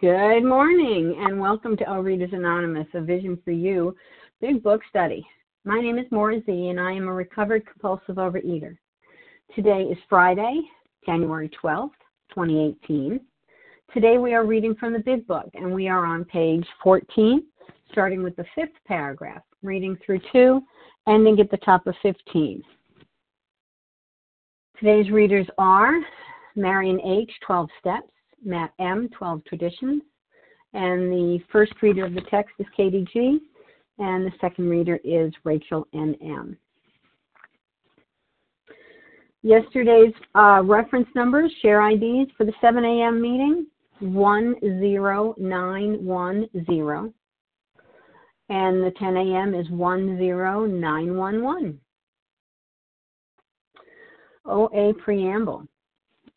Good morning and welcome to Overeaters Anonymous, a Vision for You Big Book Study. My name is Maura Z and I am a recovered compulsive overeater. Today is Friday, January 12th, 2018. Today we are reading from the Big Book and we are on page 14, starting with the fifth paragraph, reading through 2, ending at the top of 15. Today's readers are Marion H., 12 Steps, Matt M., 12 Traditions. And the first reader of the text is Katie G., and the second reader is Rachel N.M. Yesterday's uh, reference numbers, share IDs for the 7 a.m. meeting 10910, and the 10 a.m. is 10911. OA Preamble.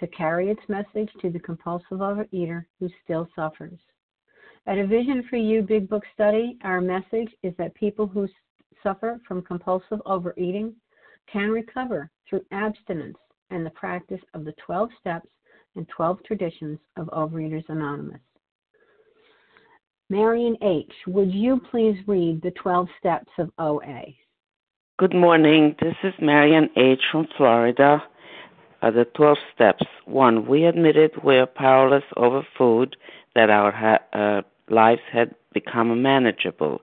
to carry its message to the compulsive overeater who still suffers. At a Vision for You Big Book study, our message is that people who suffer from compulsive overeating can recover through abstinence and the practice of the 12 steps and 12 traditions of Overeaters Anonymous. Marion H., would you please read the 12 steps of OA? Good morning. This is Marion H. from Florida are the 12 steps. One, we admitted we're powerless over food, that our ha- uh, lives had become unmanageable.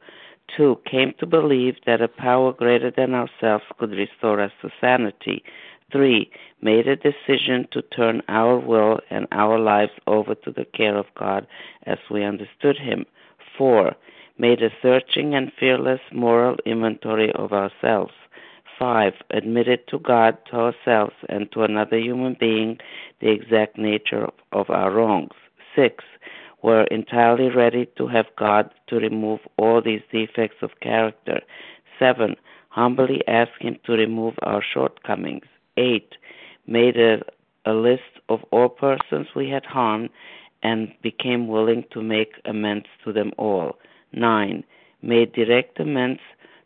Two, came to believe that a power greater than ourselves could restore us to sanity. Three, made a decision to turn our will and our lives over to the care of God as we understood Him. Four, made a searching and fearless moral inventory of ourselves. 5. Admitted to God, to ourselves, and to another human being the exact nature of, our wrongs. 6. Were entirely ready to have God to remove all these defects of character. 7. Humbly asked Him to remove our shortcomings. 8. Made a, a list of all persons we had harmed and became willing to make amends to them all. 9. Made direct amends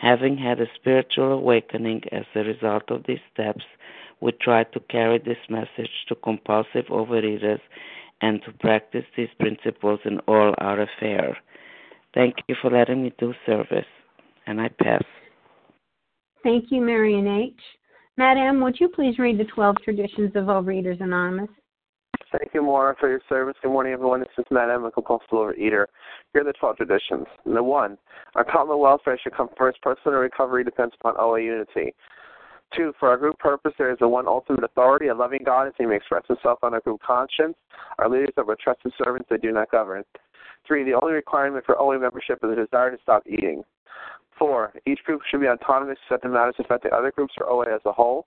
Having had a spiritual awakening as a result of these steps, we try to carry this message to compulsive overeaters and to practice these principles in all our affairs. Thank you for letting me do service, and I pass. Thank you, Marion H. Matt M, would you please read the 12 traditions of Overeaters Anonymous? Thank you, Maura, for your service. Good morning, everyone. This is Matt M., a compulsive overeater. Here are the 12 traditions. Number one, our common welfare should come first. Personal recovery depends upon OA unity. Two, for our group purpose, there is a one ultimate authority, a loving God, as he may express himself on our group conscience. Our leaders are trusted servants that do not govern. Three, the only requirement for OA membership is a desire to stop eating. Four, each group should be autonomous to set the matters affecting other groups or OA as a whole.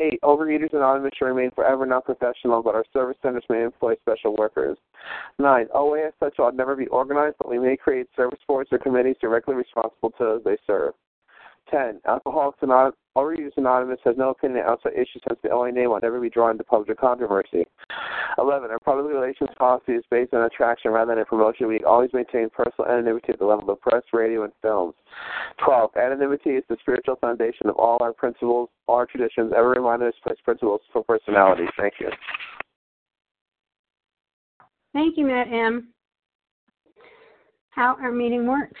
Eight, Overeaters Anonymous should remain forever non-professional, but our service centers may employ special workers. Nine, OA as such ought never be organized, but we may create service boards or committees directly responsible to those they serve. 10. Alcoholics Anonymous, Overeaters Anonymous has no opinion on outside issues since the only name will never be drawn into public controversy. 11. Our public relations policy is based on attraction rather than promotion. We always maintain personal anonymity at the level of press, radio, and films. 12. Anonymity is the spiritual foundation of all our principles, all our traditions. Ever remind us place principles for personality. Thank you. Thank you, Matt M. How our meeting works.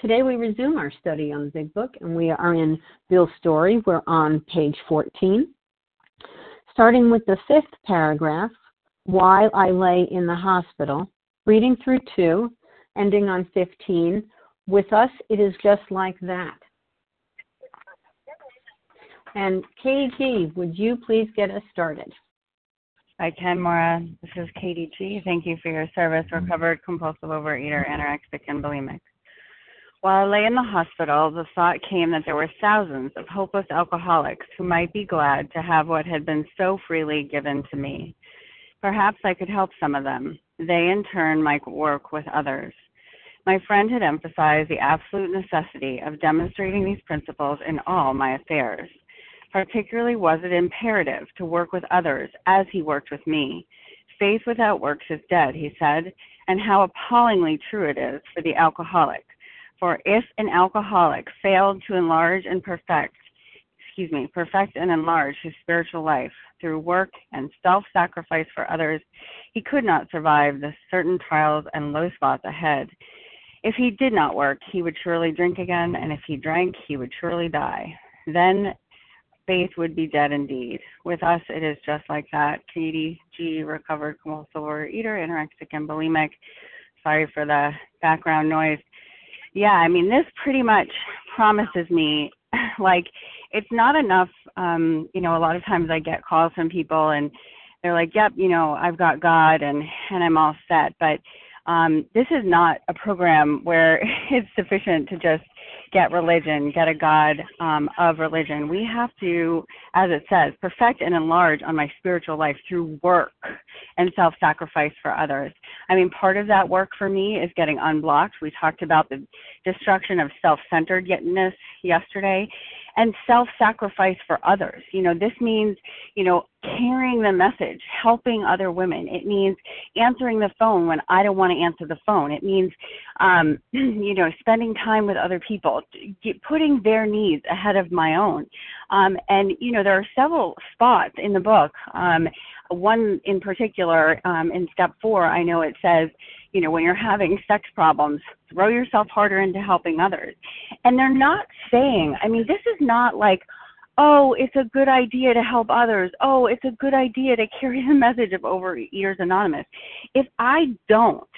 Today we resume our study on the Big Book, and we are in Bill's story. We're on page 14. Starting with the fifth paragraph, while I lay in the hospital, reading through 2, ending on 15, with us it is just like that. And Katie G, would you please get us started? I can, Maura. This is Katie G. Thank you for your service. Recovered compulsive overeater, anorexic, and bulimic. While I lay in the hospital, the thought came that there were thousands of hopeless alcoholics who might be glad to have what had been so freely given to me. Perhaps I could help some of them. They, in turn, might work with others. My friend had emphasized the absolute necessity of demonstrating these principles in all my affairs. Particularly was it imperative to work with others as he worked with me. Faith without works is dead, he said, and how appallingly true it is for the alcoholic. For if an alcoholic failed to enlarge and perfect, excuse me, perfect and enlarge his spiritual life through work and self sacrifice for others, he could not survive the certain trials and low spots ahead. If he did not work, he would surely drink again, and if he drank, he would surely die. Then faith would be dead indeed. With us, it is just like that. Katie G, recovered compulsive overeater, anorexic, and bulimic. Sorry for the background noise yeah, I mean, this pretty much promises me like it's not enough. Um, you know, a lot of times I get calls from people and they're like, "Yep, you know, I've got God and and I'm all set." But um, this is not a program where it's sufficient to just get religion, get a God um, of religion. We have to, as it says, perfect and enlarge on my spiritual life through work and self sacrifice for others. I mean, part of that work for me is getting unblocked. We talked about the destruction of self centeredness yesterday and self sacrifice for others. You know, this means, you know, carrying the message, helping other women. It means answering the phone when I don't want to answer the phone. It means, um, you know, spending time with other people, putting their needs ahead of my own. Um, and, you know, there are several spots in the book. Um, one in particular, um, in step four, I know it says, you know, when you're having sex problems, throw yourself harder into helping others. And they're not saying, I mean, this is not like, oh, it's a good idea to help others. Oh, it's a good idea to carry the message of Overeaters Anonymous. If I don't,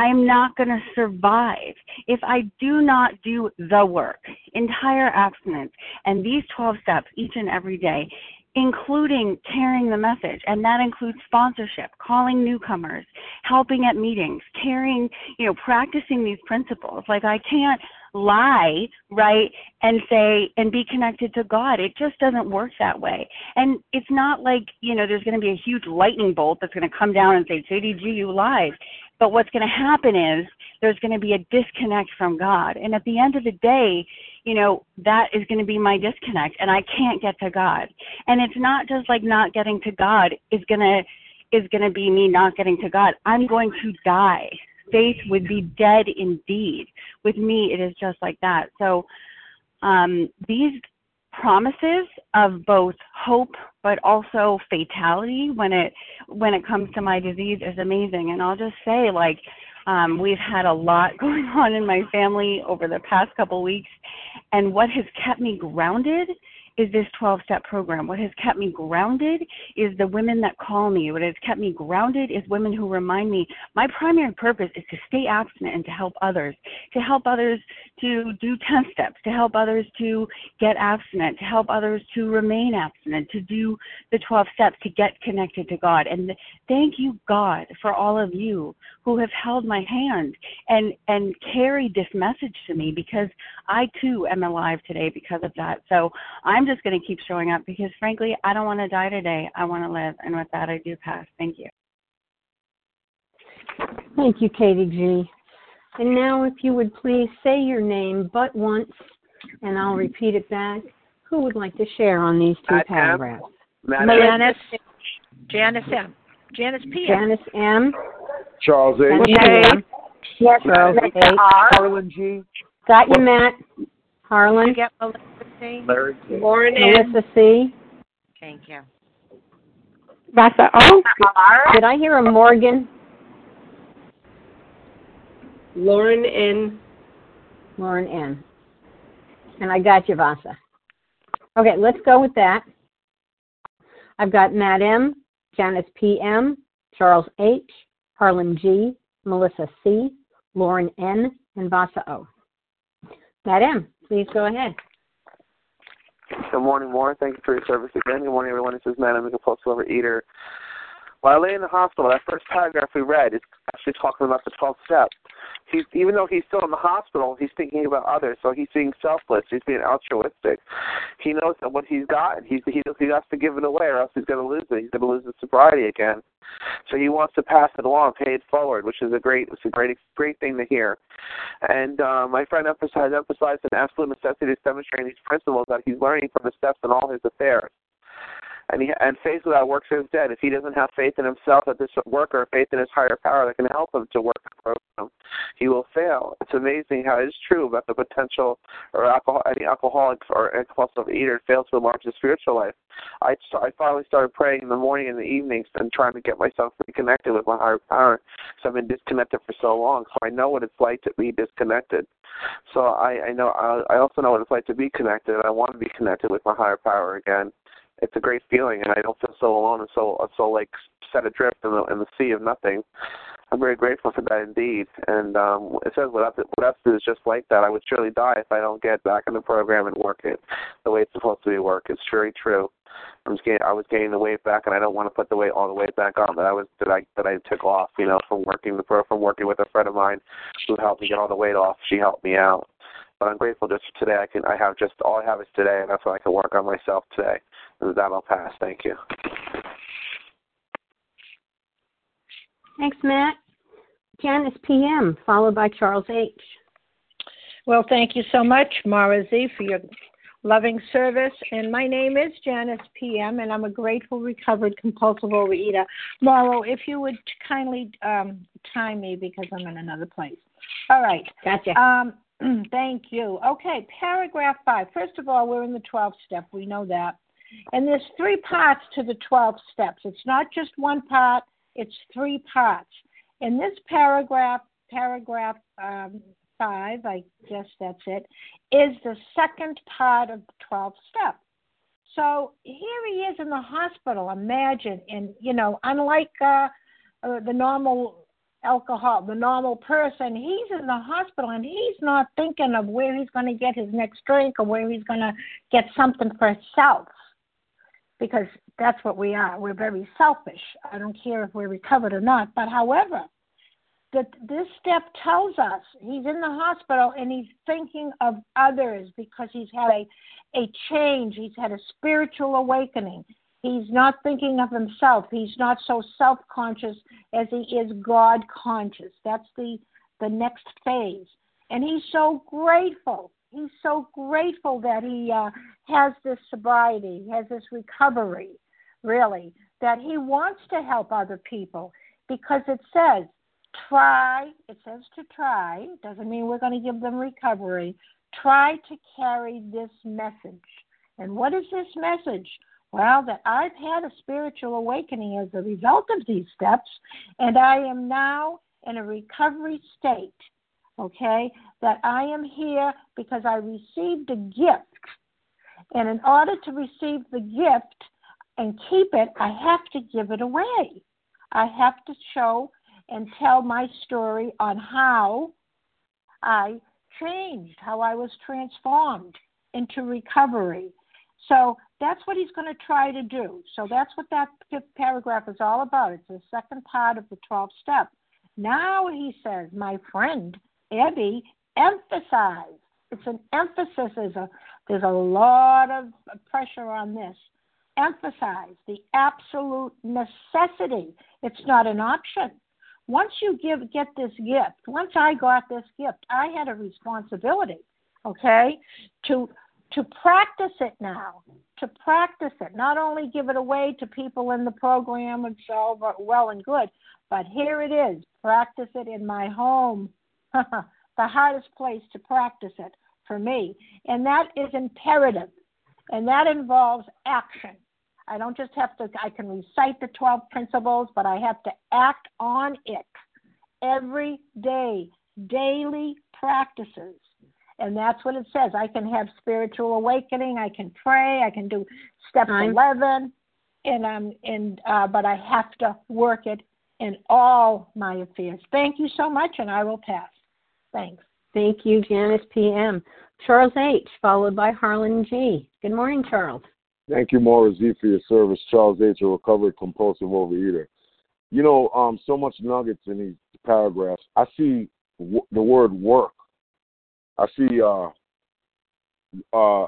I'm not going to survive if I do not do the work, entire abstinence, and these 12 steps each and every day including carrying the message and that includes sponsorship calling newcomers helping at meetings carrying you know practicing these principles. Like i can't lie right and say and be connected to god. It just doesn't work that way. And it's not like you know there's going to be a huge lightning bolt that's going to come down and say jdg you lied but what's going to happen is there's going to be a disconnect from God. And at the end of the day, you know, that is going to be my disconnect and I can't get to God. And it's not just like not getting to God is going to is going to be me not getting to God. I'm going to die. Faith would be dead indeed. With me, it is just like that. So um, these promises of both hope but also fatality when it when it comes to my disease is amazing. And i'll just say like um we've had a lot going on in my family over the past couple weeks and what has kept me grounded is this 12 step program. What has kept me grounded is the women that call me. What has kept me grounded is women who remind me my primary purpose is to stay abstinent and to help others, to help others to do 10 steps, to help others to get abstinent, to help others to remain abstinent, to do the 12 steps, to get connected to God. And thank you, God, for all of you who have held my hand and, and carried this message to me because I too am alive today because of that. So I'm just going to keep showing up because, frankly, I don't want to die today. I want to live. And with that, I do pass. Thank you. Thank you, Katie G. And now, if you would please say your name but once, and I'll repeat it back. Who would like to share on these two Matt paragraphs? Matt Janice, Janice M. Janice P. Janice M. Charles A. Janice M. Yes, Charles H. Harlan G. Got you, Matt. Harlan. You get Melissa C. Larry G. Lauren N. Melissa C. Thank you. Vasa O. Did I hear a Morgan? Lauren N. Lauren N. And I got you, Vasa. Okay, let's go with that. I've got Matt M, Janice P M, Charles H, Harlan G, Melissa C, Lauren N, and Vasa O. Matt M, please go ahead. Good morning, Warren. Thank you for your service again. Good morning, everyone. This is Matt. I'm a compulsive overeater. While I lay in the hospital, that first paragraph we read is actually talking about the 12 steps. He's, even though he's still in the hospital, he's thinking about others. So he's being selfless. He's being altruistic. He knows that what he's got, he's, he, he has to give it away, or else he's going to lose it. He's going to lose his sobriety again. So he wants to pass it along, pay it forward, which is a great, it's a great, great thing to hear. And uh, my friend emphasized, emphasized an absolute necessity of demonstrating these principles that he's learning from the steps in all his affairs and he and faith without works is dead. If he doesn't have faith in himself that this work or faith in his higher power that can help him to work the program, he will fail. It's amazing how it is true about the potential or alcohol any alcoholic or compulsive eater fails to enlarge his spiritual life. I I finally started praying in the morning and the evenings and trying to get myself reconnected with my higher power. So I've been disconnected for so long. So I know what it's like to be disconnected. So I, I know I, I also know what it's like to be connected. I want to be connected with my higher power again it's a great feeling, and I don't feel so alone and so so like set adrift in the in the sea of nothing. I'm very grateful for that indeed. And um, it says what else is just like that. I would surely die if I don't get back in the program and work it the way it's supposed to be worked. It's very true. I'm just getting, I was gaining the weight back, and I don't want to put the weight all the weight back on that I was that I that I took off. You know, from working the pro from working with a friend of mine who helped me get all the weight off. She helped me out. But I'm grateful just for today. I can I have just all I have is today, and that's what I can work on myself today. And with that, I'll pass. Thank you. Thanks, Matt. Janice PM, followed by Charles H. Well, thank you so much, Mara Z, for your loving service. And my name is Janice PM, and I'm a grateful, recovered, compulsive overeater. Morrow, if you would kindly um, time me because I'm in another place. All right. Gotcha. Um, thank you. Okay, paragraph five. First of all, we're in the 12th step. We know that. And there's three parts to the 12 steps. It's not just one part, it's three parts. In this paragraph, paragraph um, five, I guess that's it, is the second part of the 12 step. So here he is in the hospital, imagine, and, you know, unlike uh, uh, the normal alcohol, the normal person, he's in the hospital and he's not thinking of where he's going to get his next drink or where he's going to get something for himself because that's what we are. We're very selfish. I don't care if we're recovered or not. But however, that this step tells us he's in the hospital and he's thinking of others because he's had a, a change. He's had a spiritual awakening. He's not thinking of himself. He's not so self conscious as he is God conscious. That's the, the next phase. And he's so grateful he's so grateful that he uh, has this sobriety, has this recovery, really, that he wants to help other people because it says try, it says to try, doesn't mean we're going to give them recovery. Try to carry this message. And what is this message? Well, that I've had a spiritual awakening as a result of these steps, and I am now in a recovery state. Okay? That I am here because I received a gift. And in order to receive the gift and keep it, I have to give it away. I have to show and tell my story on how I changed, how I was transformed into recovery. So that's what he's going to try to do. So that's what that fifth paragraph is all about. It's the second part of the 12 step. Now he says, my friend, Abby, emphasize. It's an emphasis. There's a, there's a lot of pressure on this. Emphasize the absolute necessity. It's not an option. Once you give get this gift, once I got this gift, I had a responsibility, okay, to to practice it now, to practice it, not only give it away to people in the program and so well and good, but here it is, practice it in my home, the hardest place to practice it for me. And that is imperative, and that involves action. I don't just have to, I can recite the 12 principles, but I have to act on it every day, daily practices. And that's what it says. I can have spiritual awakening. I can pray. I can do step Time. 11. And um, and uh, but I have to work it in all my affairs. Thank you so much, and I will pass. Thanks. Thank you, Janice PM. Charles H., followed by Harlan G. Good morning, Charles. Thank you, Maura Z, for your service. Charles H., a recovered compulsive overeater. You know, um, so much nuggets in these paragraphs. I see w- the word work. I see uh, uh,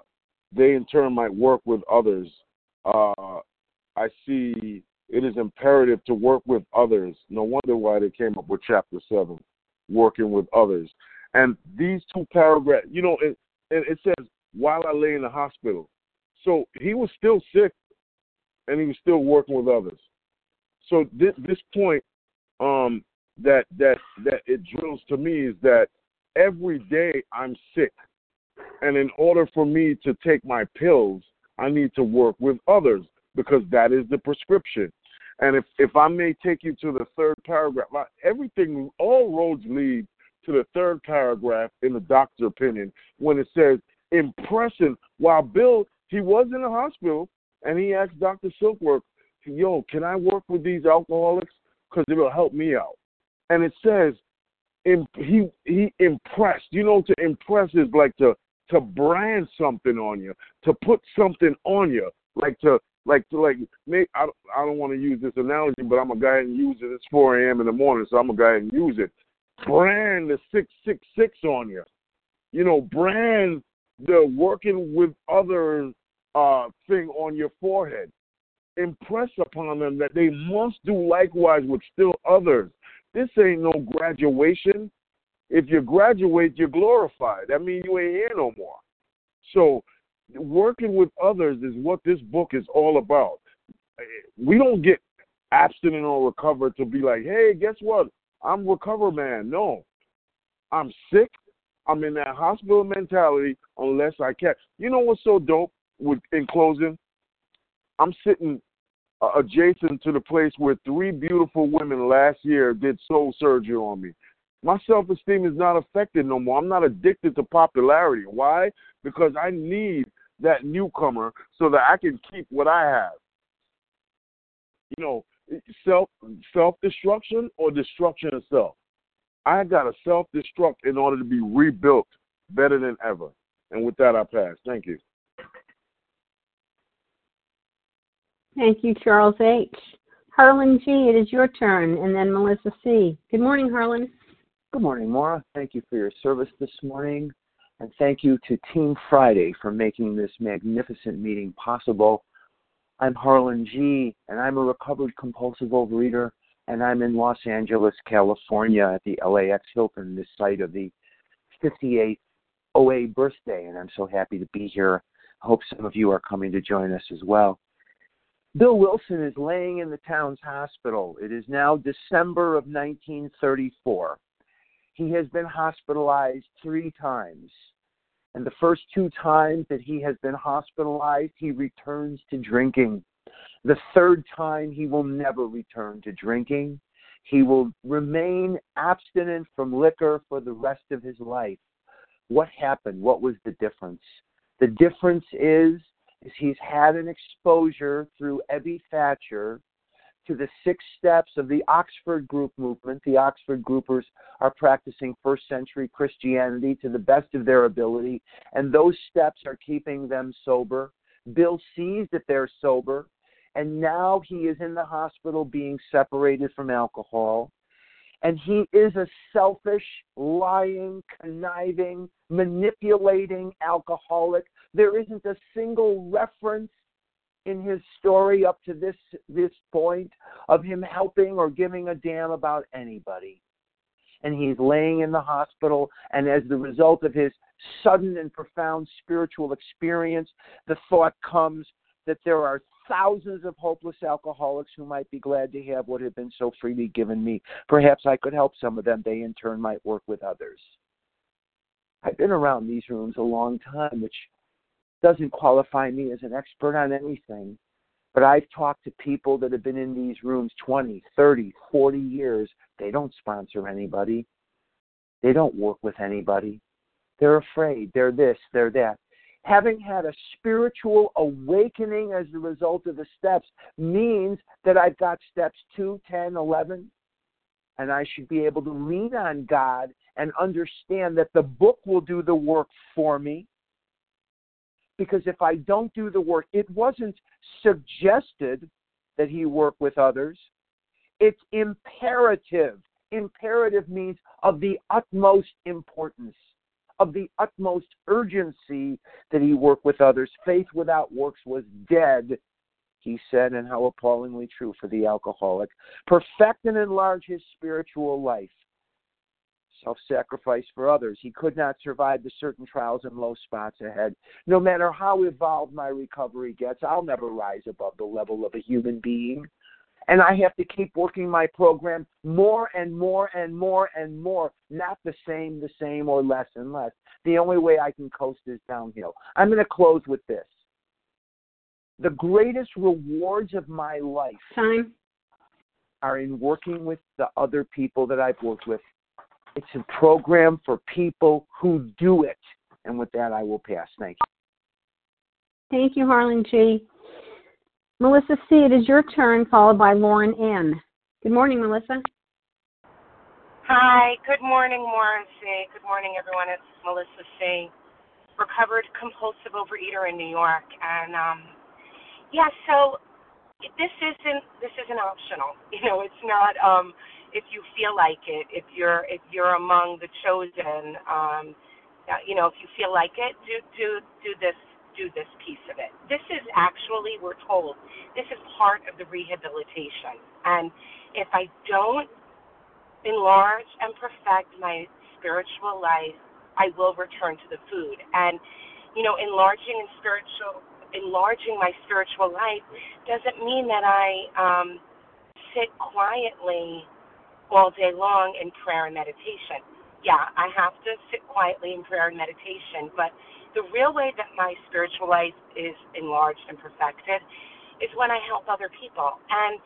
they in turn might work with others. Uh, I see it is imperative to work with others. No wonder why they came up with chapter seven, working with others. And these two paragraphs, you know, it, it, it says while I lay in the hospital. So he was still sick, and he was still working with others. So this, this point um, that that that it drills to me is that every day I'm sick, and in order for me to take my pills, I need to work with others because that is the prescription. And if if I may take you to the third paragraph, everything, all roads lead to the third paragraph in the doctor's opinion when it says impression. While Bill he was in the hospital and he asked Dr. Silkworth, "Yo, can I work with these alcoholics? Because it will help me out." And it says he he impressed. You know, to impress is like to to brand something on you, to put something on you, like to like to like make. I I don't want to use this analogy, but I'm gonna go ahead and use it. It's 4 a.m. in the morning, so I'm gonna go ahead and use it. Brand the six six six on you. You know, brand the working with others uh, thing on your forehead. Impress upon them that they must do likewise with still others. This ain't no graduation. If you graduate, you're glorified. That means you ain't here no more. So, working with others is what this book is all about. We don't get abstinent or recover to be like, hey, guess what? I'm recover man. No. I'm sick. I'm in that hospital mentality unless I can. You know what's so dope? With in closing, I'm sitting uh, adjacent to the place where three beautiful women last year did soul surgery on me. My self esteem is not affected no more. I'm not addicted to popularity. Why? Because I need that newcomer so that I can keep what I have. You know, self self destruction or destruction itself. I got to self destruct in order to be rebuilt better than ever. And with that, I pass. Thank you. Thank you, Charles H. Harlan G., it is your turn, and then Melissa C. Good morning, Harlan. Good morning, Maura. Thank you for your service this morning. And thank you to Team Friday for making this magnificent meeting possible. I'm Harlan G., and I'm a recovered compulsive overeater, and I'm in Los Angeles, California at the LAX Hilton, the site of the 58th OA birthday, and I'm so happy to be here. I hope some of you are coming to join us as well. Bill Wilson is laying in the Towns hospital. It is now December of 1934. He has been hospitalized three times. And the first two times that he has been hospitalized, he returns to drinking. The third time, he will never return to drinking. He will remain abstinent from liquor for the rest of his life. What happened? What was the difference? The difference is, is he's had an exposure through Ebby Thacher to the six steps of the Oxford Group movement. The Oxford Groupers are practicing first century Christianity to the best of their ability, and those steps are keeping them sober. Bill sees that they're sober, and now he is in the hospital being separated from alcohol. And he is a selfish, lying, conniving, manipulating alcoholic. There isn't a single reference in his story up to this this point of him helping or giving a damn about anybody. And he's laying in the hospital, and as the result of his sudden and profound spiritual experience, the thought comes that there are thousands of hopeless alcoholics who might be glad to have what had been so freely given me. Perhaps I could help some of them. They, in turn, might work with others. I've been around these rooms a long time, which doesn't qualify me as an expert on anything. But I've talked to people that have been in these rooms 20, 30, 40 years. They don't sponsor anybody. They don't work with anybody. They're afraid. They're this, they're that. Having had a spiritual awakening as a result of the steps means that I've got steps 2, 10, 11, and I should be able to lean on God and understand that the book will do the work for me because if I don't do the work, it wasn't suggested that he work with others. It's imperative. Imperative means of the utmost importance, of the utmost urgency that he work with others. Faith without works was dead, he said, and how appallingly true for the alcoholic. Perfect and enlarge his spiritual life self sacrifice for others. He could not survive the certain trials and low spots ahead. No matter how evolved my recovery gets, I'll never rise above the level of a human being. And I have to keep working my program more and more and more and more, not the same, the same, or less and less. The only way I can coast is downhill. I'm going to close with this. The greatest rewards of my life Time. are in working with the other people that I've worked with it's a program for people who do it. And with that, I will pass. Thank you. Thank you, Harlan G. Melissa C., it is your turn, followed by Lauren N. Good morning, Melissa. Hi, good morning, Lauren C. Good morning, everyone. It's Melissa C., recovered compulsive overeater in New York. And um, yeah, so this isn't this isn't optional. You know, it's not um, if you feel like it, if you're if you're among the chosen, um, uh, you know, if you feel like it, do do do this do this piece of it. This is actually we're told this is part of the rehabilitation, and if I don't enlarge and perfect my spiritual life, I will return to the food. And you know, enlarging and spiritual enlarging my spiritual life doesn't mean that I um, sit quietly all day long in prayer and meditation. Yeah, I have to sit quietly in prayer and meditation, but the real way that my spiritual life is enlarged and perfected is when I help other people. And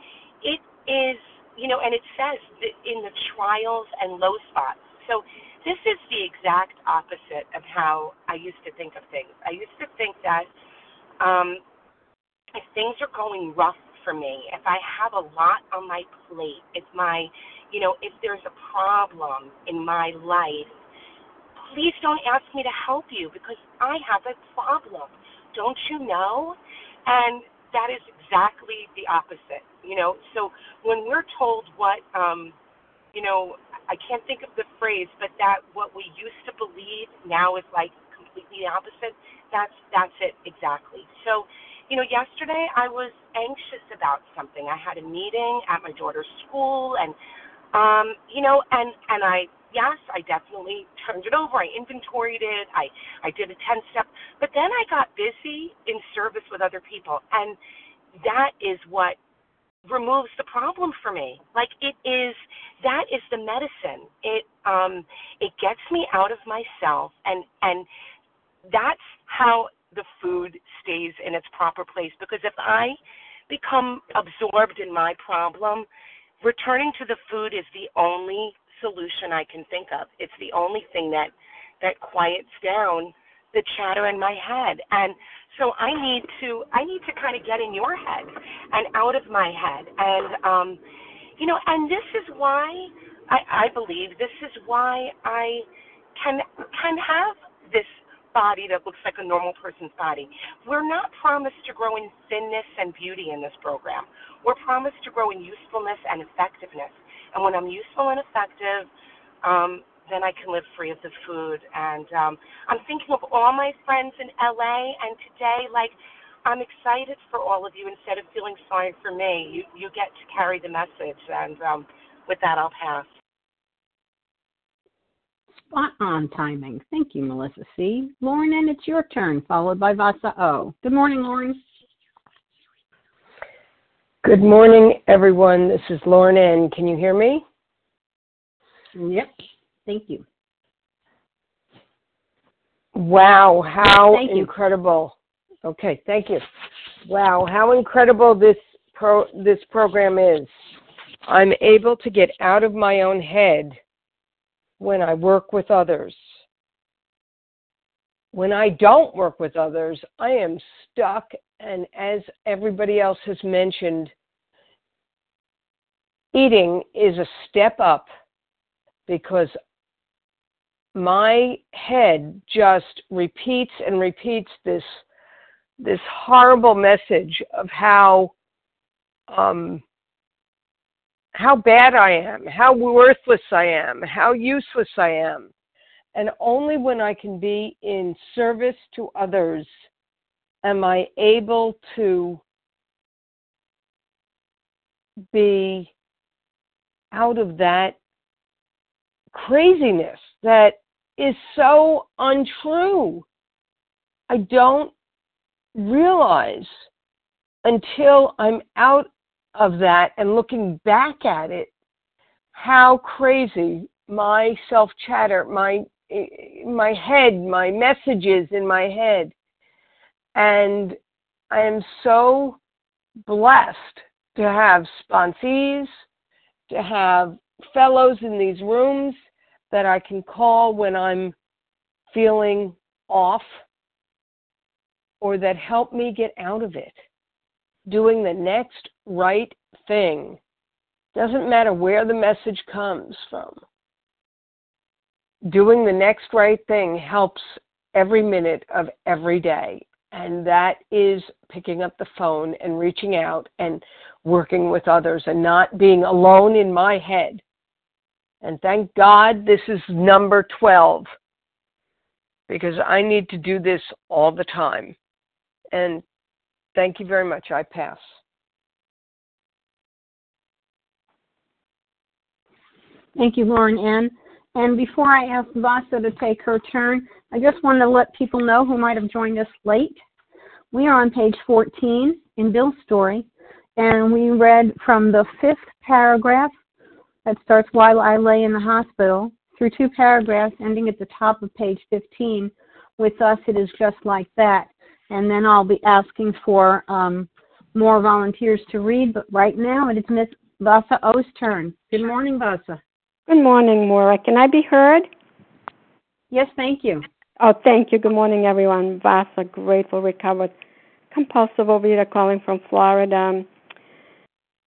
it is, you know, and it says in the trials and low spots. So this is the exact opposite of how I used to think of things. I used to think that um, if things are going rough for me, if I have a lot on my plate, if my you know, if there's a problem in my life, please don't ask me to help you because I have a problem. Don't you know? And that is exactly the opposite, you know. So when we're told what, um, you know, I can't think of the phrase, but that what we used to believe now is like completely the opposite. That's that's it exactly. So, you know, yesterday I was anxious about something. I had a meeting at my daughter's school, and um, you know, and and I yes, I definitely turned it over. I inventoried it. I I did a 10 step, but then I got busy in service with other people and that is what removes the problem for me. Like it is that is the medicine. It um it gets me out of myself and and that's how the food stays in its proper place because if I become absorbed in my problem, returning to the food is the only solution I can think of. It's the only thing that that quiets down the chatter in my head. And so I need to I need to kind of get in your head and out of my head. And um you know, and this is why I, I believe this is why I can can have this body that looks like a normal person's body. We're not promised to grow in thinness and beauty in this program. We're promised to grow in usefulness and effectiveness. And when I'm useful and effective, um, then I can live free of the food. And um, I'm thinking of all my friends in LA, and today, like, I'm excited for all of you. Instead of feeling sorry for me, you you get to carry the message. And um, with that, I'll pass. Spot on timing. Thank you, Melissa C. Lauren, and it's your turn, followed by Vasa O. Good morning, Lauren. Good morning, everyone. This is Lauren N. Can you hear me? Yep. Thank you. Wow, how Thank you. incredible. Okay, thank you. Wow, how incredible this pro this program is. I'm able to get out of my own head when I work with others. When I don't work with others, I am stuck and as everybody else has mentioned, eating is a step up because my head just repeats and repeats this this horrible message of how um, how bad I am, how worthless I am, how useless I am. And only when I can be in service to others am I able to be out of that craziness that is so untrue. I don't realize until I'm out of that and looking back at it how crazy my self chatter, my my head, my messages in my head. And I am so blessed to have sponsees, to have fellows in these rooms that I can call when I'm feeling off or that help me get out of it. Doing the next right thing. Doesn't matter where the message comes from. Doing the next right thing helps every minute of every day. And that is picking up the phone and reaching out and working with others and not being alone in my head. And thank God this is number 12 because I need to do this all the time. And thank you very much. I pass. Thank you, Lauren N. And before I ask Vasa to take her turn, I just want to let people know who might have joined us late. We are on page 14 in Bill's story, and we read from the fifth paragraph that starts while I lay in the hospital through two paragraphs ending at the top of page 15. With us, it is just like that. And then I'll be asking for um, more volunteers to read, but right now it is Miss Vasa O's turn. Good morning, Vasa. Good morning, Maura. Can I be heard? Yes, thank you. Oh, thank you. Good morning, everyone. Vasa, grateful, recovered, compulsive overeater calling from Florida.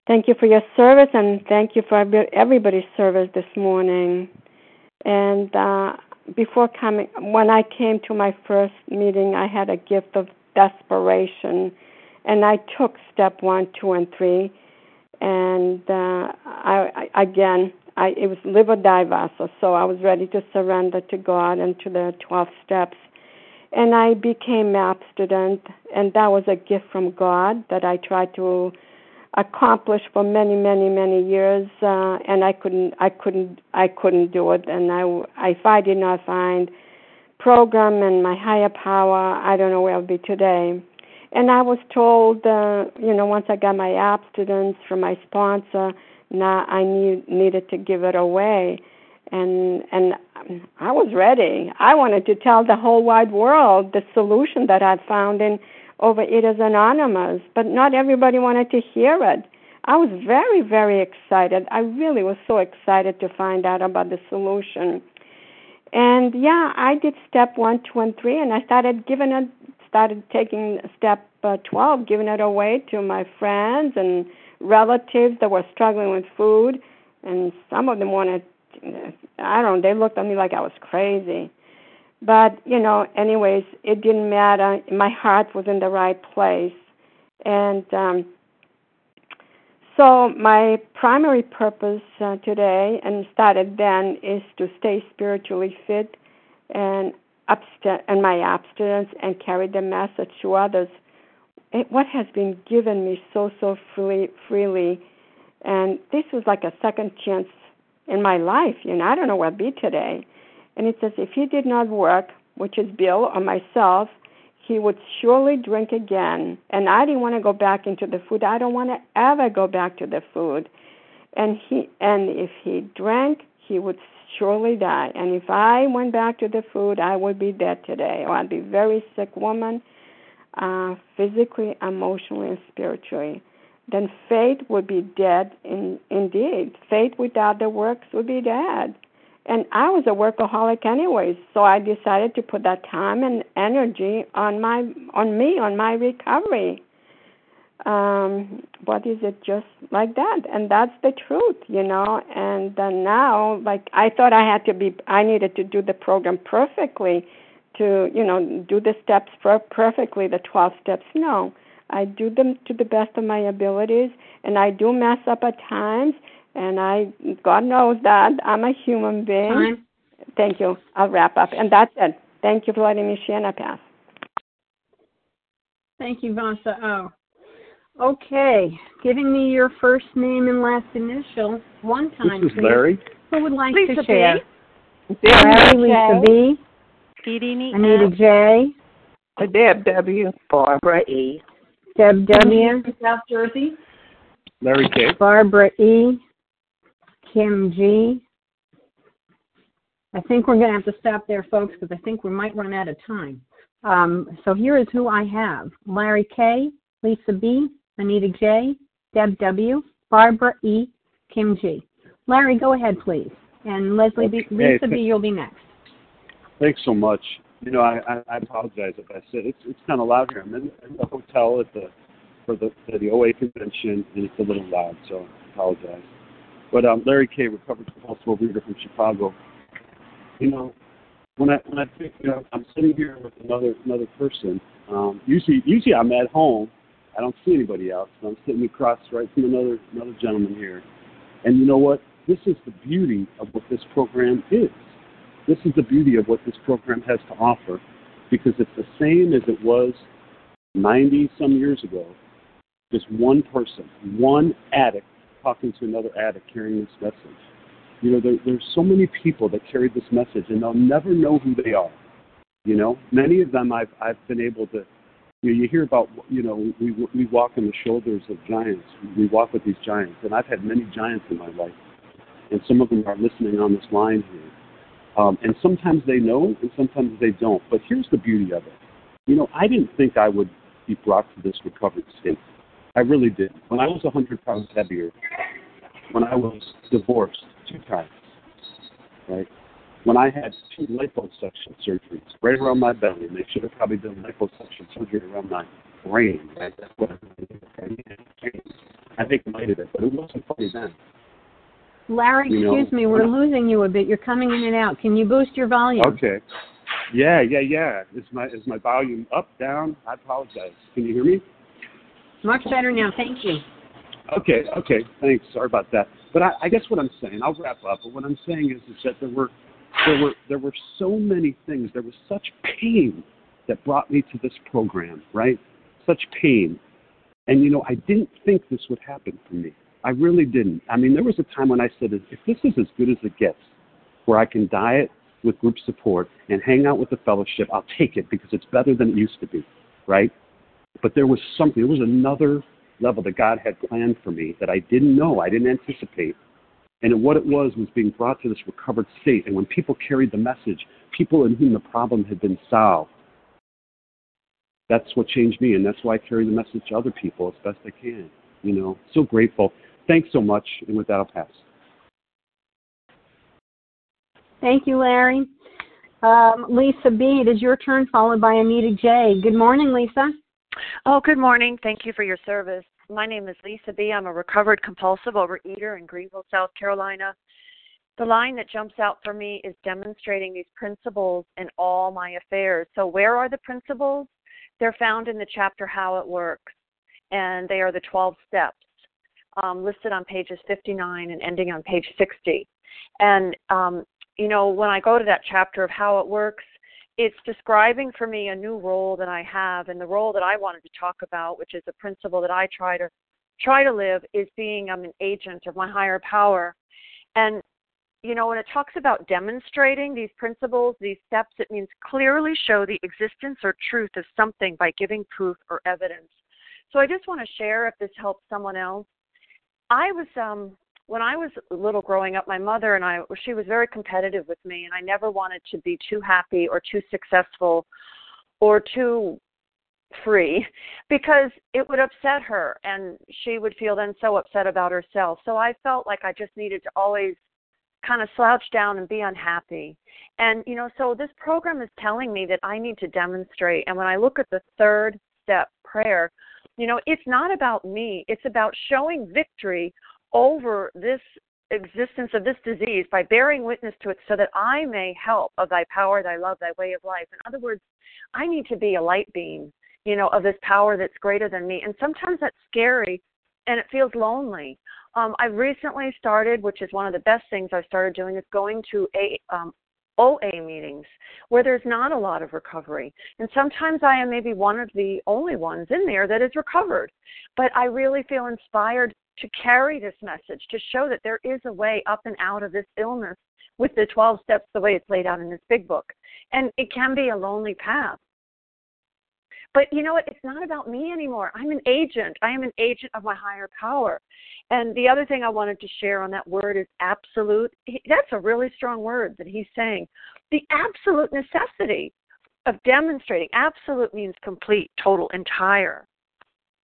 Thank you for your service and thank you for everybody's service this morning. And uh, before coming, when I came to my first meeting, I had a gift of desperation, and I took step one, two, and three. And uh, I, I again, I it was live or die vasa, so I was ready to surrender to God and to the twelve steps. And I became abstinent, and that was a gift from God that I tried to accomplish for many, many, many years, uh, and I couldn't, I couldn't, I couldn't do it. And I, if I did not find program and my higher power, I don't know where I'll be today. And I was told, uh, you know, once I got my abstinence from my sponsor, now I need, needed to give it away. And and I was ready. I wanted to tell the whole wide world the solution that I'd found in Overeaters Anonymous, but not everybody wanted to hear it. I was very, very excited. I really was so excited to find out about the solution. And yeah, I did step one, two, and three, and I started giving it, started taking step uh, 12, giving it away to my friends and relatives that were struggling with food. And some of them wanted, I don't know, they looked at me like I was crazy. But, you know, anyways, it didn't matter. My heart was in the right place. And um, so, my primary purpose uh, today, and started then, is to stay spiritually fit and, abst- and my abstinence and carry the message to others. It, what has been given me so, so freely, freely. And this was like a second chance in my life. You know, I don't know where I'd be today. And it says, if he did not work, which is Bill or myself, he would surely drink again. And I didn't want to go back into the food. I don't want to ever go back to the food. And he and if he drank, he would surely die. And if I went back to the food, I would be dead today, or I'd be a very sick woman, uh, physically, emotionally, and spiritually. Then faith would be dead in, indeed. Faith without the works would be dead and I was a workaholic anyways, so I decided to put that time and energy on my on me on my recovery. Um, what is it just like that? And that's the truth, you know. And then now, like I thought, I had to be, I needed to do the program perfectly, to you know do the steps per- perfectly, the twelve steps. No, I do them to the best of my abilities, and I do mess up at times and I, God knows that I'm a human being. Time. Thank you. I'll wrap up, and that's it. Thank you for letting me share. And pass. Thank you, Vasa. Oh, okay. Giving me your first name and last initial one time, This is please. Larry. Who would like Lisa to B. share? Larry, Lisa B. Feeding Anita J. Deb W. Barbara E. Deb W. South Jersey. Larry K. Barbara E. Kim G. I think we're going to have to stop there, folks, because I think we might run out of time. Um, so here is who I have Larry K., Lisa B., Anita J., Deb W., Barbara E., Kim G. Larry, go ahead, please. And Leslie B., Lisa th- B., you'll be next. Thanks so much. You know, I, I, apologize if I said it's it's kind of loud here. I'm in, in the hotel at the for the for the OA convention, and it's a little loud, so I apologize. But um, Larry K, recovered compulsive overeater from Chicago. You know, when I when I think you know I'm sitting here with another another person. Um, usually usually I'm at home. I don't see anybody else. I'm sitting across right from another another gentleman here. And you know what? This is the beauty of what this program is. This is the beauty of what this program has to offer because it's the same as it was 90 some years ago. Just one person, one addict talking to another addict carrying this message. You know, there, there's so many people that carry this message and they'll never know who they are. You know, many of them I've, I've been able to, you know, you hear about, you know, we, we walk on the shoulders of giants. We walk with these giants. And I've had many giants in my life. And some of them are listening on this line here. Um, and sometimes they know and sometimes they don't. But here's the beauty of it. You know, I didn't think I would be brought to this recovered state. I really did. When I was 100 pounds heavier, when I was divorced two times, right? When I had two liposuction surgeries right around my belly, and they should have probably done liposuction surgery around my brain. Right? That's what I think I did it, but it wasn't funny then. Larry, You know, excuse me, we're losing you a bit. You're coming in and out. Can you boost your volume? Okay. Yeah, yeah, yeah. Is my is my volume up, down? I apologize. Can you hear me? Much better now. Thank you. Okay, okay. Thanks. Sorry about that. But I, I guess what I'm saying, I'll wrap up. But what I'm saying is, is that there were, there were, there were so many things. There was such pain that brought me to this program, right? Such pain, and you know, I didn't think this would happen for me. I really didn't. I mean, there was a time when I said, if this is as good as it gets, where I can diet with group support and hang out with the fellowship, I'll take it because it's better than it used to be, right? But there was something, there was another level that God had planned for me that I didn't know, I didn't anticipate. And what it was was being brought to this recovered state. And when people carried the message, people in whom the problem had been solved, that's what changed me. And that's why I carry the message to other people as best I can. You know, so grateful. Thanks so much. And with that, I'll pass. Thank you, Larry. Um, Lisa B., it is your turn, followed by Anita J. Good morning, Lisa. Oh, good morning. Thank you for your service. My name is Lisa B. I'm a recovered compulsive overeater in Greenville, South Carolina. The line that jumps out for me is demonstrating these principles in all my affairs. So, where are the principles? They're found in the chapter How It Works, and they are the 12 steps um, listed on pages 59 and ending on page 60. And, um, you know, when I go to that chapter of How It Works, it's describing for me a new role that I have, and the role that I wanted to talk about, which is a principle that I try to try to live, is being I'm an agent of my higher power. And you know, when it talks about demonstrating these principles, these steps, it means clearly show the existence or truth of something by giving proof or evidence. So I just want to share if this helps someone else. I was um when I was little growing up, my mother and I, she was very competitive with me, and I never wanted to be too happy or too successful or too free because it would upset her and she would feel then so upset about herself. So I felt like I just needed to always kind of slouch down and be unhappy. And, you know, so this program is telling me that I need to demonstrate. And when I look at the third step prayer, you know, it's not about me, it's about showing victory over this existence of this disease by bearing witness to it so that I may help of thy power, thy love, thy way of life. In other words, I need to be a light beam, you know, of this power that's greater than me. And sometimes that's scary and it feels lonely. Um, I've recently started, which is one of the best things I've started doing, is going to a um, OA meetings where there's not a lot of recovery. And sometimes I am maybe one of the only ones in there that is recovered. But I really feel inspired to carry this message, to show that there is a way up and out of this illness with the 12 steps the way it's laid out in this big book. And it can be a lonely path. But you know what? It's not about me anymore. I'm an agent. I am an agent of my higher power. And the other thing I wanted to share on that word is absolute. That's a really strong word that he's saying. The absolute necessity of demonstrating. Absolute means complete, total, entire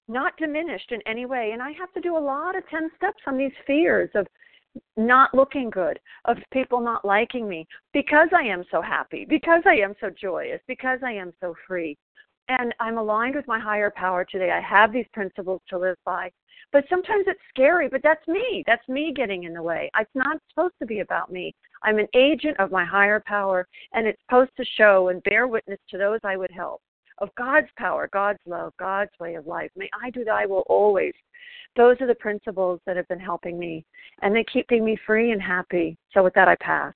not diminished in any way. And I have to do a lot of 10 steps on these fears of not looking good, of people not liking me because I am so happy, because I am so joyous, because I am so free. And I'm aligned with my higher power today. I have these principles to live by. But sometimes it's scary, but that's me. That's me getting in the way. It's not supposed to be about me. I'm an agent of my higher power, and it's supposed to show and bear witness to those I would help of God's power, God's love, God's way of life. May I do that, I will always. Those are the principles that have been helping me, and they keeping me free and happy. So, with that, I pass.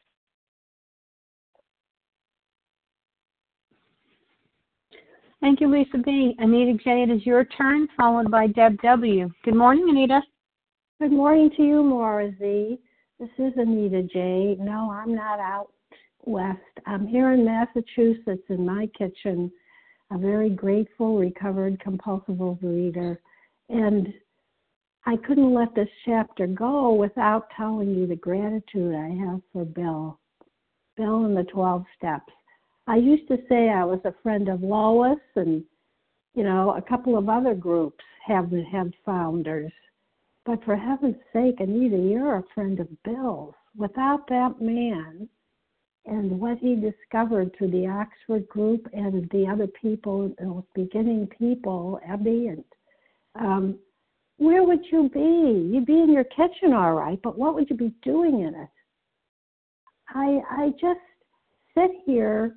Thank you, Lisa B. Anita J., it is your turn, followed by Deb W. Good morning, Anita. Good morning to you, Maura Z. This is Anita J. No, I'm not out west. I'm here in Massachusetts in my kitchen a very grateful, recovered compulsive overeater. And I couldn't let this chapter go without telling you the gratitude I have for Bill. Bill and the 12 steps. I used to say I was a friend of Lois and, you know, a couple of other groups have have founders. But for heaven's sake, Anita, you're a friend of Bill's. Without that man, and what he discovered through the Oxford group and the other people, those beginning people, Ebby, and um, where would you be? You'd be in your kitchen, all right, but what would you be doing in it? I I just sit here,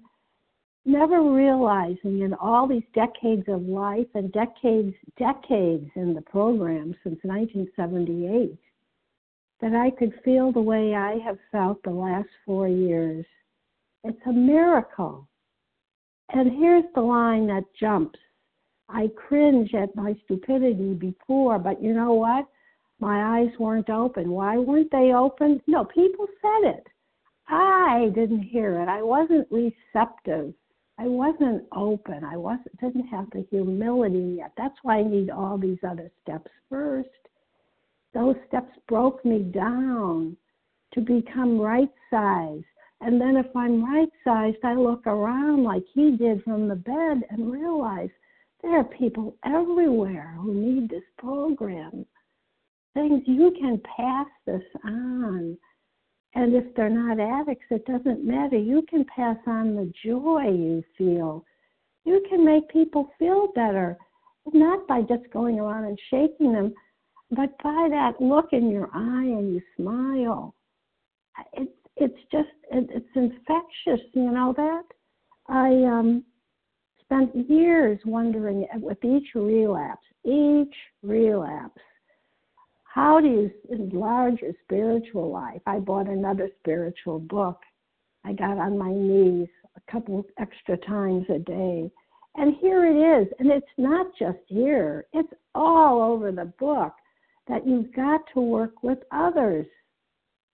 never realizing in all these decades of life and decades decades in the program since 1978 that I could feel the way I have felt the last four years. It's a miracle. And here's the line that jumps. I cringe at my stupidity before, but you know what? My eyes weren't open. Why weren't they open? No, people said it. I didn't hear it. I wasn't receptive. I wasn't open. I wasn't didn't have the humility yet. That's why I need all these other steps first. Those steps broke me down to become right sized. And then if I'm right sized, I look around like he did from the bed and realize there are people everywhere who need this program. Things you can pass this on. And if they're not addicts, it doesn't matter. You can pass on the joy you feel. You can make people feel better, not by just going around and shaking them, but by that look in your eye and you smile. It's it's just it, it's infectious, you know that. I um spent years wondering with each relapse, each relapse, how do you enlarge your spiritual life? I bought another spiritual book. I got on my knees a couple extra times a day. And here it is. And it's not just here, it's all over the book that you've got to work with others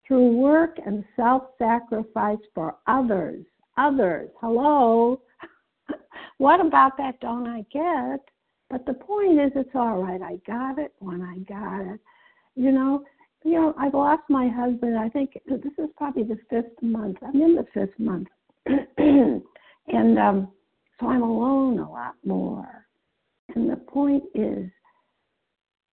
through work and self sacrifice for others. Others. Hello. what about that don't I get? But the point is, it's all right. I got it when I got it. You know, you know, I've lost my husband. I think this is probably the fifth month. I'm in the fifth month, and um, so I'm alone a lot more. And the point is,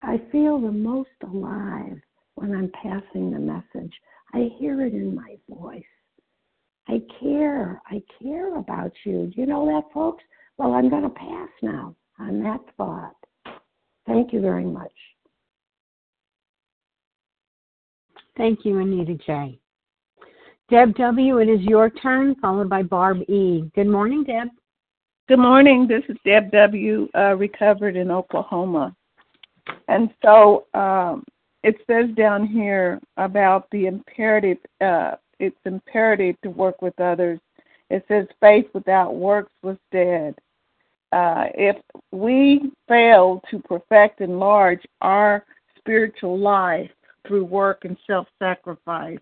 I feel the most alive when I'm passing the message. I hear it in my voice. I care. I care about you. Do you know that, folks? Well, I'm going to pass now on that thought. Thank you very much. Thank you, Anita J. Deb W., it is your turn, followed by Barb E. Good morning, Deb. Good morning. This is Deb W., uh, recovered in Oklahoma. And so um, it says down here about the imperative, uh, it's imperative to work with others. It says faith without works was dead. Uh, if we fail to perfect and enlarge our spiritual life through work and self-sacrifice,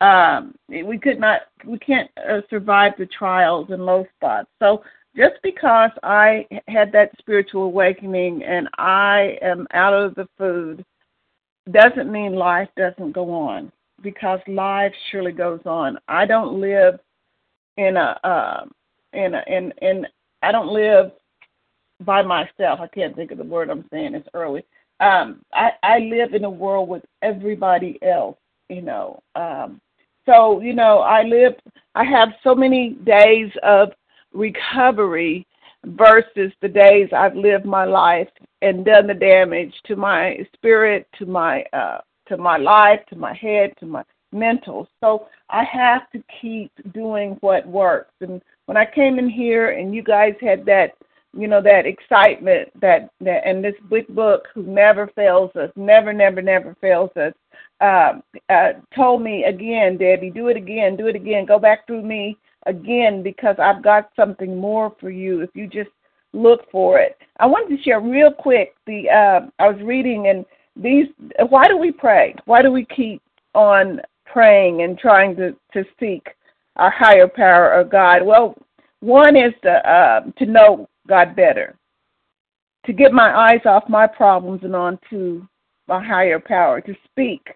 um, we could not, we can't uh, survive the trials and low spots. So just because I had that spiritual awakening and I am out of the food doesn't mean life doesn't go on because life surely goes on. I don't live in a uh, in a in in I don't live by myself. I can't think of the word I'm saying. It's early. Um, I I live in a world with everybody else. You know. Um, so you know, I live. I have so many days of recovery versus the days I've lived my life and done the damage to my spirit, to my uh, to my life, to my head, to my mental. So I have to keep doing what works. And when I came in here and you guys had that, you know, that excitement that, that and this big book who never fails us, never, never, never fails us, uh, uh, told me again, Debbie, do it again, do it again, go back through me again because I've got something more for you if you just look for it. I wanted to share real quick the uh, I was reading and these why do we pray? Why do we keep on praying and trying to to seek our higher power or God? Well, one is to uh, to know God better, to get my eyes off my problems and onto my higher power, to speak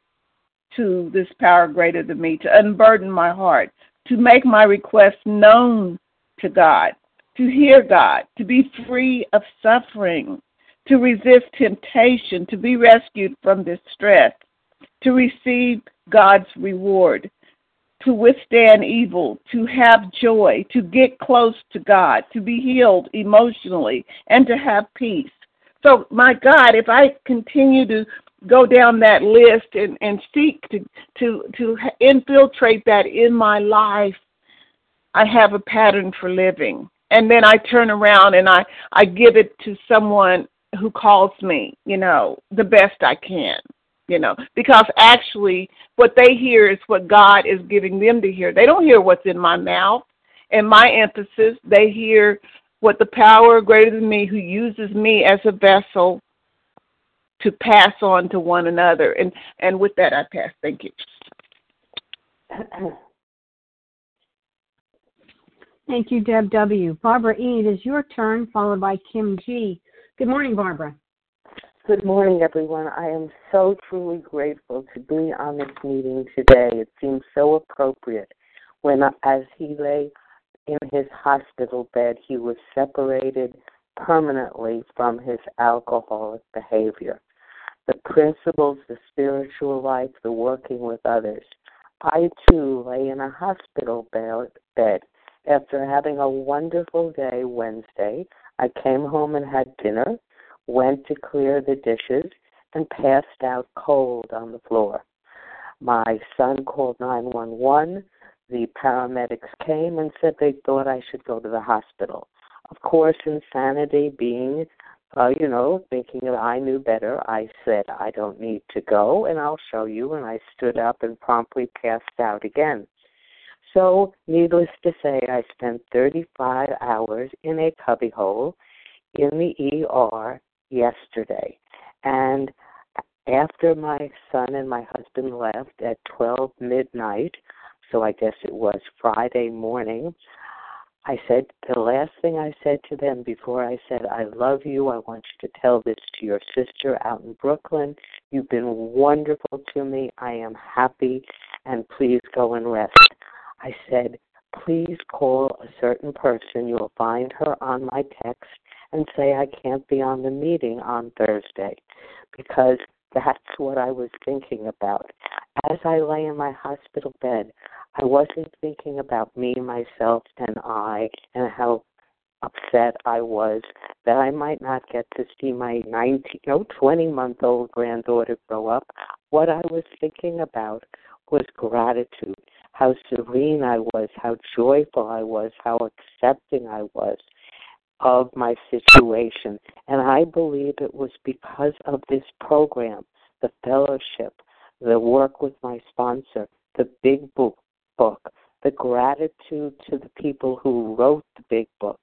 to this power greater than me, to unburden my heart, to make my requests known to God, to hear God, to be free of suffering, to resist temptation, to be rescued from distress, to receive God's reward, to withstand evil, to have joy, to get close to God, to be healed emotionally, and to have peace. So, my God, if I continue to go down that list and, and seek to, to, to infiltrate that in my life, I have a pattern for living. And then I turn around and I, I give it to someone who calls me, you know, the best I can, you know, because actually what they hear is what God is giving them to hear. They don't hear what's in my mouth and my emphasis. They hear what the power greater than me who uses me as a vessel to pass on to one another. And and with that, I pass. Thank you. Thank you, Deb W. Barbara E., it is your turn, followed by Kim G. Good morning, Barbara. Good morning, everyone. I am so truly grateful to be on this meeting today. It seems so appropriate when, as he lay in his hospital bed, he was separated permanently from his alcoholic behavior. The principles, the spiritual life, the working with others. I too lay in a hospital bed after having a wonderful day Wednesday. I came home and had dinner went to clear the dishes, and passed out cold on the floor. My son called 911. The paramedics came and said they thought I should go to the hospital. Of course, insanity being, uh, you know, thinking that I knew better, I said, I don't need to go, and I'll show you. And I stood up and promptly passed out again. So, needless to say, I spent 35 hours in a cubbyhole in the ER yesterday. And after my son and my husband left at 12 midnight, so I guess it was Friday morning, I said, the last thing I said to them before I said, I love you. I want you to tell this to your sister out in Brooklyn. You've been wonderful to me. I am happy, and please go and rest. I said, please call a certain person. You'll find her on my text and say I can't be on the meeting on Thursday because that's what I was thinking about. As I lay in my hospital bed, I wasn't thinking about me, myself, and I, and how upset I was that I might not get to see my 19, no, 20 month old granddaughter grow up. What I was thinking about was gratitude, how serene I was, how joyful I was, how accepting I was, of my situation. And I believe it was because of this program, the fellowship, the work with my sponsor, the big book, book, the gratitude to the people who wrote the big book,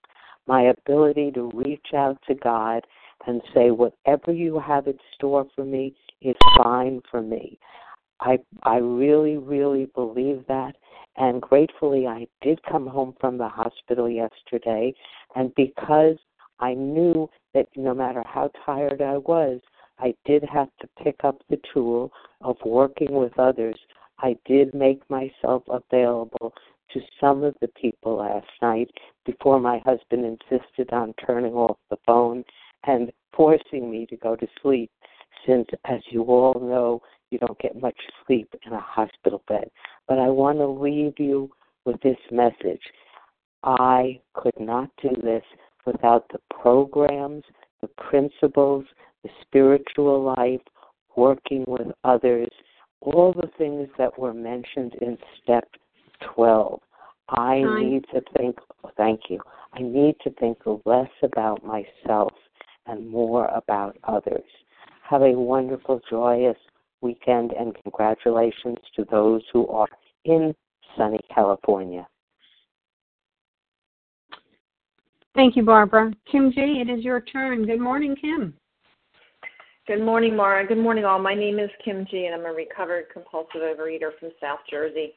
my ability to reach out to God and say, whatever you have in store for me is fine for me. I I really, really believe that. And gratefully, I did come home from the hospital yesterday. And because I knew that no matter how tired I was, I did have to pick up the tool of working with others. I did make myself available to some of the people last night before my husband insisted on turning off the phone and forcing me to go to sleep since as you all know you don't get much sleep in a hospital bed. But I want to leave you with this message. I could not do this without the programs, the principles, the spiritual life, working with others, all the things that were mentioned in step 12. I need to think, thank you, I need to think less about myself and more about others. Have a wonderful, joyous weekend and congratulations to those who are in sunny California. Thank you, Barbara. Kim G., it is your turn. Good morning, Kim. Good morning, Mara. Good morning, all. My name is Kim G., and I'm a recovered compulsive overeater from South Jersey.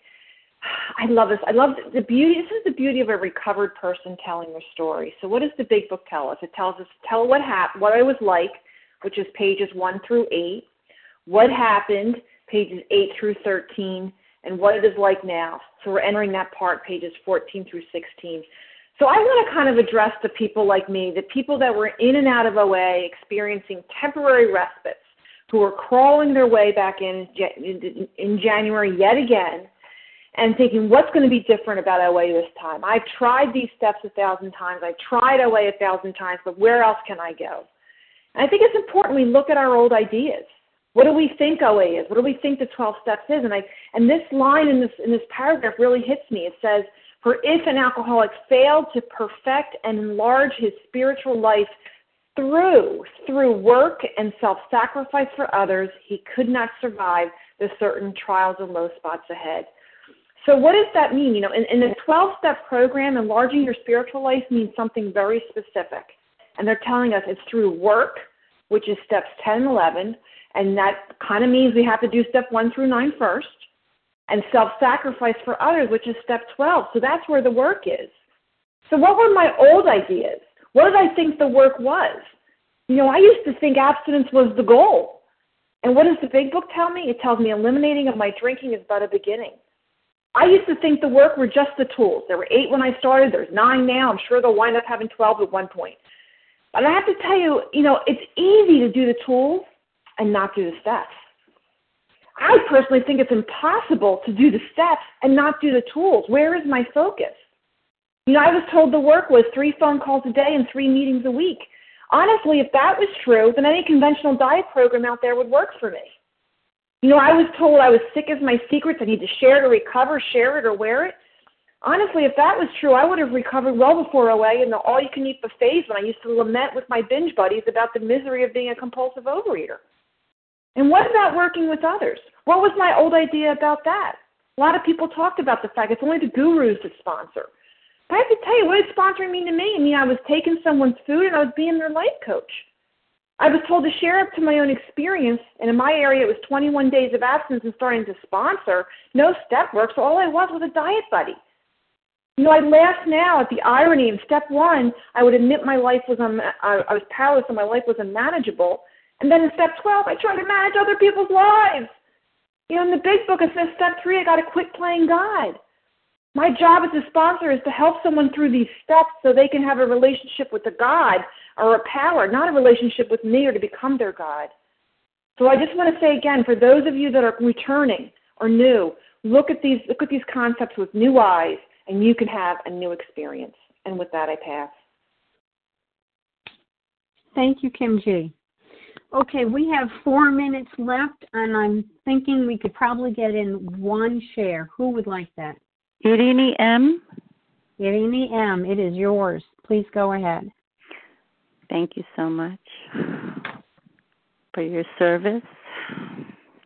I love this. I love the beauty. This is the beauty of a recovered person telling their story. So, what does the Big Book tell us? It tells us tell what happened, what I was like, which is pages one through eight what happened, pages 8 through 13, and what it is like now. So we're entering that part, pages 14 through 16. So I want to kind of address the people like me, the people that were in and out of OA experiencing temporary respites, who are crawling their way back in in January yet again and thinking, what's going to be different about OA this time? I've tried these steps a thousand times. I've tried OA a thousand times, but where else can I go? And I think it's important we look at our old ideas. What do we think OA is? What do we think the 12 steps is? And I and this line in this in this paragraph really hits me. It says, "For if an alcoholic failed to perfect and enlarge his spiritual life through through work and self-sacrifice for others, he could not survive the certain trials and low spots ahead." So what does that mean? You know, in, in the 12-step program, enlarging your spiritual life means something very specific. And they're telling us it's through work, which is steps 10 and 11, and that kind of means we have to do step one through nine first, and self sacrifice for others, which is step 12. So that's where the work is. So, what were my old ideas? What did I think the work was? You know, I used to think abstinence was the goal. And what does the big book tell me? It tells me eliminating of my drinking is but a beginning. I used to think the work were just the tools. There were eight when I started, there's nine now. I'm sure they'll wind up having 12 at one point. But I have to tell you, you know, it's easy to do the tools and not do the steps. I personally think it's impossible to do the steps and not do the tools. Where is my focus? You know, I was told the work was three phone calls a day and three meetings a week. Honestly, if that was true, then any conventional diet program out there would work for me. You know, I was told I was sick as my secrets. I need to share to recover, share it or wear it. Honestly, if that was true, I would have recovered well before OA and the all you can eat buffets when I used to lament with my binge buddies about the misery of being a compulsive overeater. And what about working with others? What was my old idea about that? A lot of people talked about the fact it's only the gurus that sponsor. But I have to tell you, what did sponsoring mean to me? I mean, I was taking someone's food and I was being their life coach. I was told to share up to my own experience, and in my area it was 21 days of abstinence and starting to sponsor. No step work, so all I was was a diet buddy. You know, I laugh now at the irony. In step one, I would admit my life was un- I was powerless and my life was unmanageable. And then in step 12, I tried to manage other people's lives. You know, in the big book, it says step three, I got to quit playing God. My job as a sponsor is to help someone through these steps so they can have a relationship with a God or a power, not a relationship with me or to become their God. So I just want to say again, for those of you that are returning or new, look at these look at these concepts with new eyes, and you can have a new experience. And with that, I pass. Thank you, Kim G. Okay, we have four minutes left, and I'm thinking we could probably get in one share. Who would like that? Irini M. Irini M. It is yours. Please go ahead. Thank you so much for your service.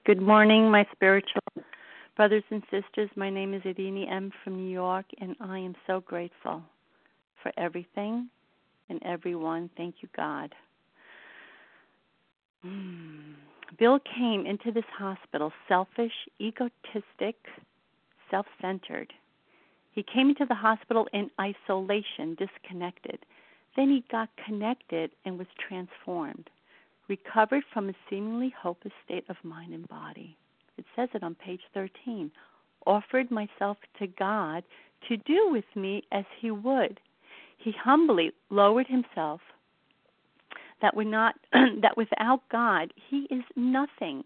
Good morning, my spiritual brothers and sisters. My name is Irini M. from New York, and I am so grateful for everything and everyone. Thank you, God. Mm. Bill came into this hospital selfish, egotistic, self centered. He came into the hospital in isolation, disconnected. Then he got connected and was transformed, recovered from a seemingly hopeless state of mind and body. It says it on page 13. Offered myself to God to do with me as he would. He humbly lowered himself that we're not that without God he is nothing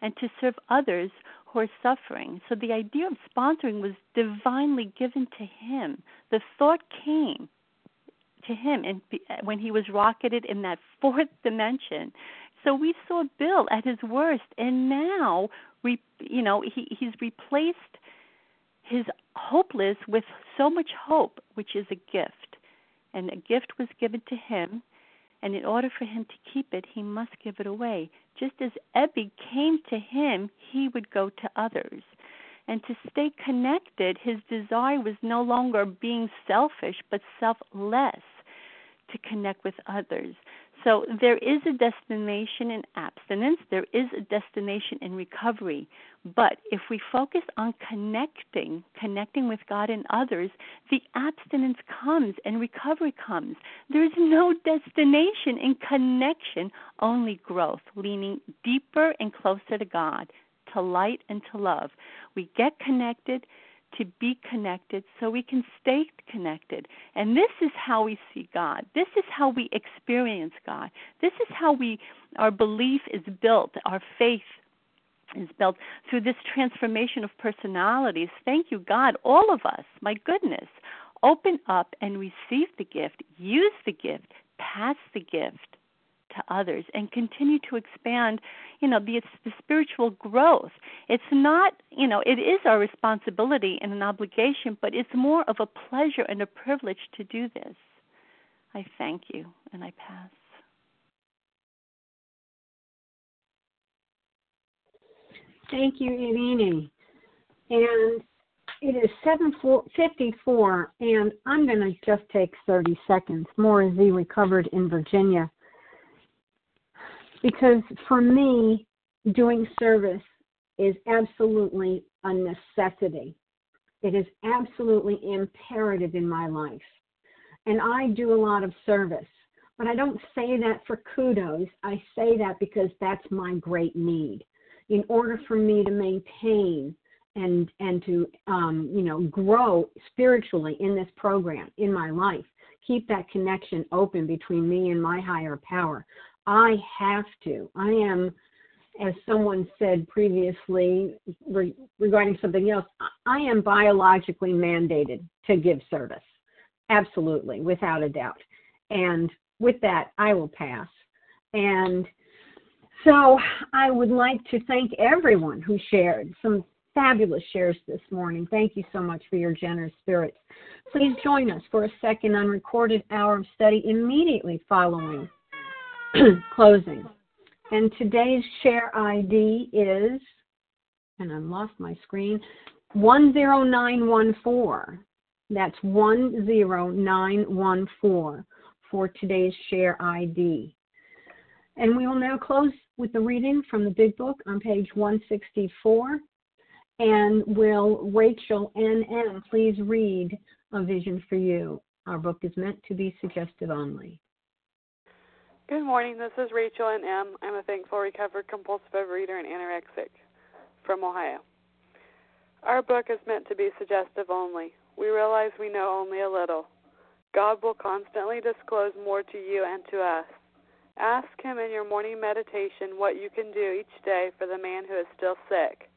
and to serve others who are suffering. So the idea of sponsoring was divinely given to him. The thought came to him and when he was rocketed in that fourth dimension so we saw bill at his worst and now we you know he he's replaced his hopeless with so much hope which is a gift and a gift was given to him and in order for him to keep it he must give it away just as ebby came to him he would go to others and to stay connected, his desire was no longer being selfish, but selfless to connect with others. So there is a destination in abstinence, there is a destination in recovery. But if we focus on connecting, connecting with God and others, the abstinence comes and recovery comes. There's no destination in connection, only growth, leaning deeper and closer to God, to light and to love. We get connected to be connected so we can stay connected. And this is how we see God. This is how we experience God. This is how we our belief is built, our faith is built through this transformation of personalities. Thank you, God, all of us. My goodness. Open up and receive the gift, use the gift, pass the gift to others and continue to expand you know the the spiritual growth it's not you know it is our responsibility and an obligation but it's more of a pleasure and a privilege to do this i thank you and i pass thank you Irini. and it is 7:54, and I'm going to just take 30 seconds. Maura Z recovered in Virginia because for me, doing service is absolutely a necessity. It is absolutely imperative in my life. And I do a lot of service. But I don't say that for kudos. I say that because that's my great need. In order for me to maintain and and to um, you know grow spiritually in this program in my life, keep that connection open between me and my higher power. I have to. I am, as someone said previously re- regarding something else, I am biologically mandated to give service. Absolutely, without a doubt. And with that, I will pass. And so I would like to thank everyone who shared some fabulous shares this morning. Thank you so much for your generous spirits. Please join us for a second unrecorded hour of study immediately following closing. And today's share ID is, and I lost my screen, 10914. That's 10914 for today's share ID. And we will now close with the reading from the Big Book on page 164. And will Rachel N.M. please read A Vision for You? Our book is meant to be suggestive only. Good morning. This is Rachel N.M. I'm a thankful recovered compulsive overeater and anorexic from Ohio. Our book is meant to be suggestive only. We realize we know only a little. God will constantly disclose more to you and to us. Ask Him in your morning meditation what you can do each day for the man who is still sick.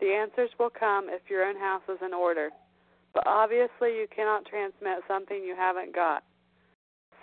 The answers will come if your own house is in order. But obviously, you cannot transmit something you haven't got.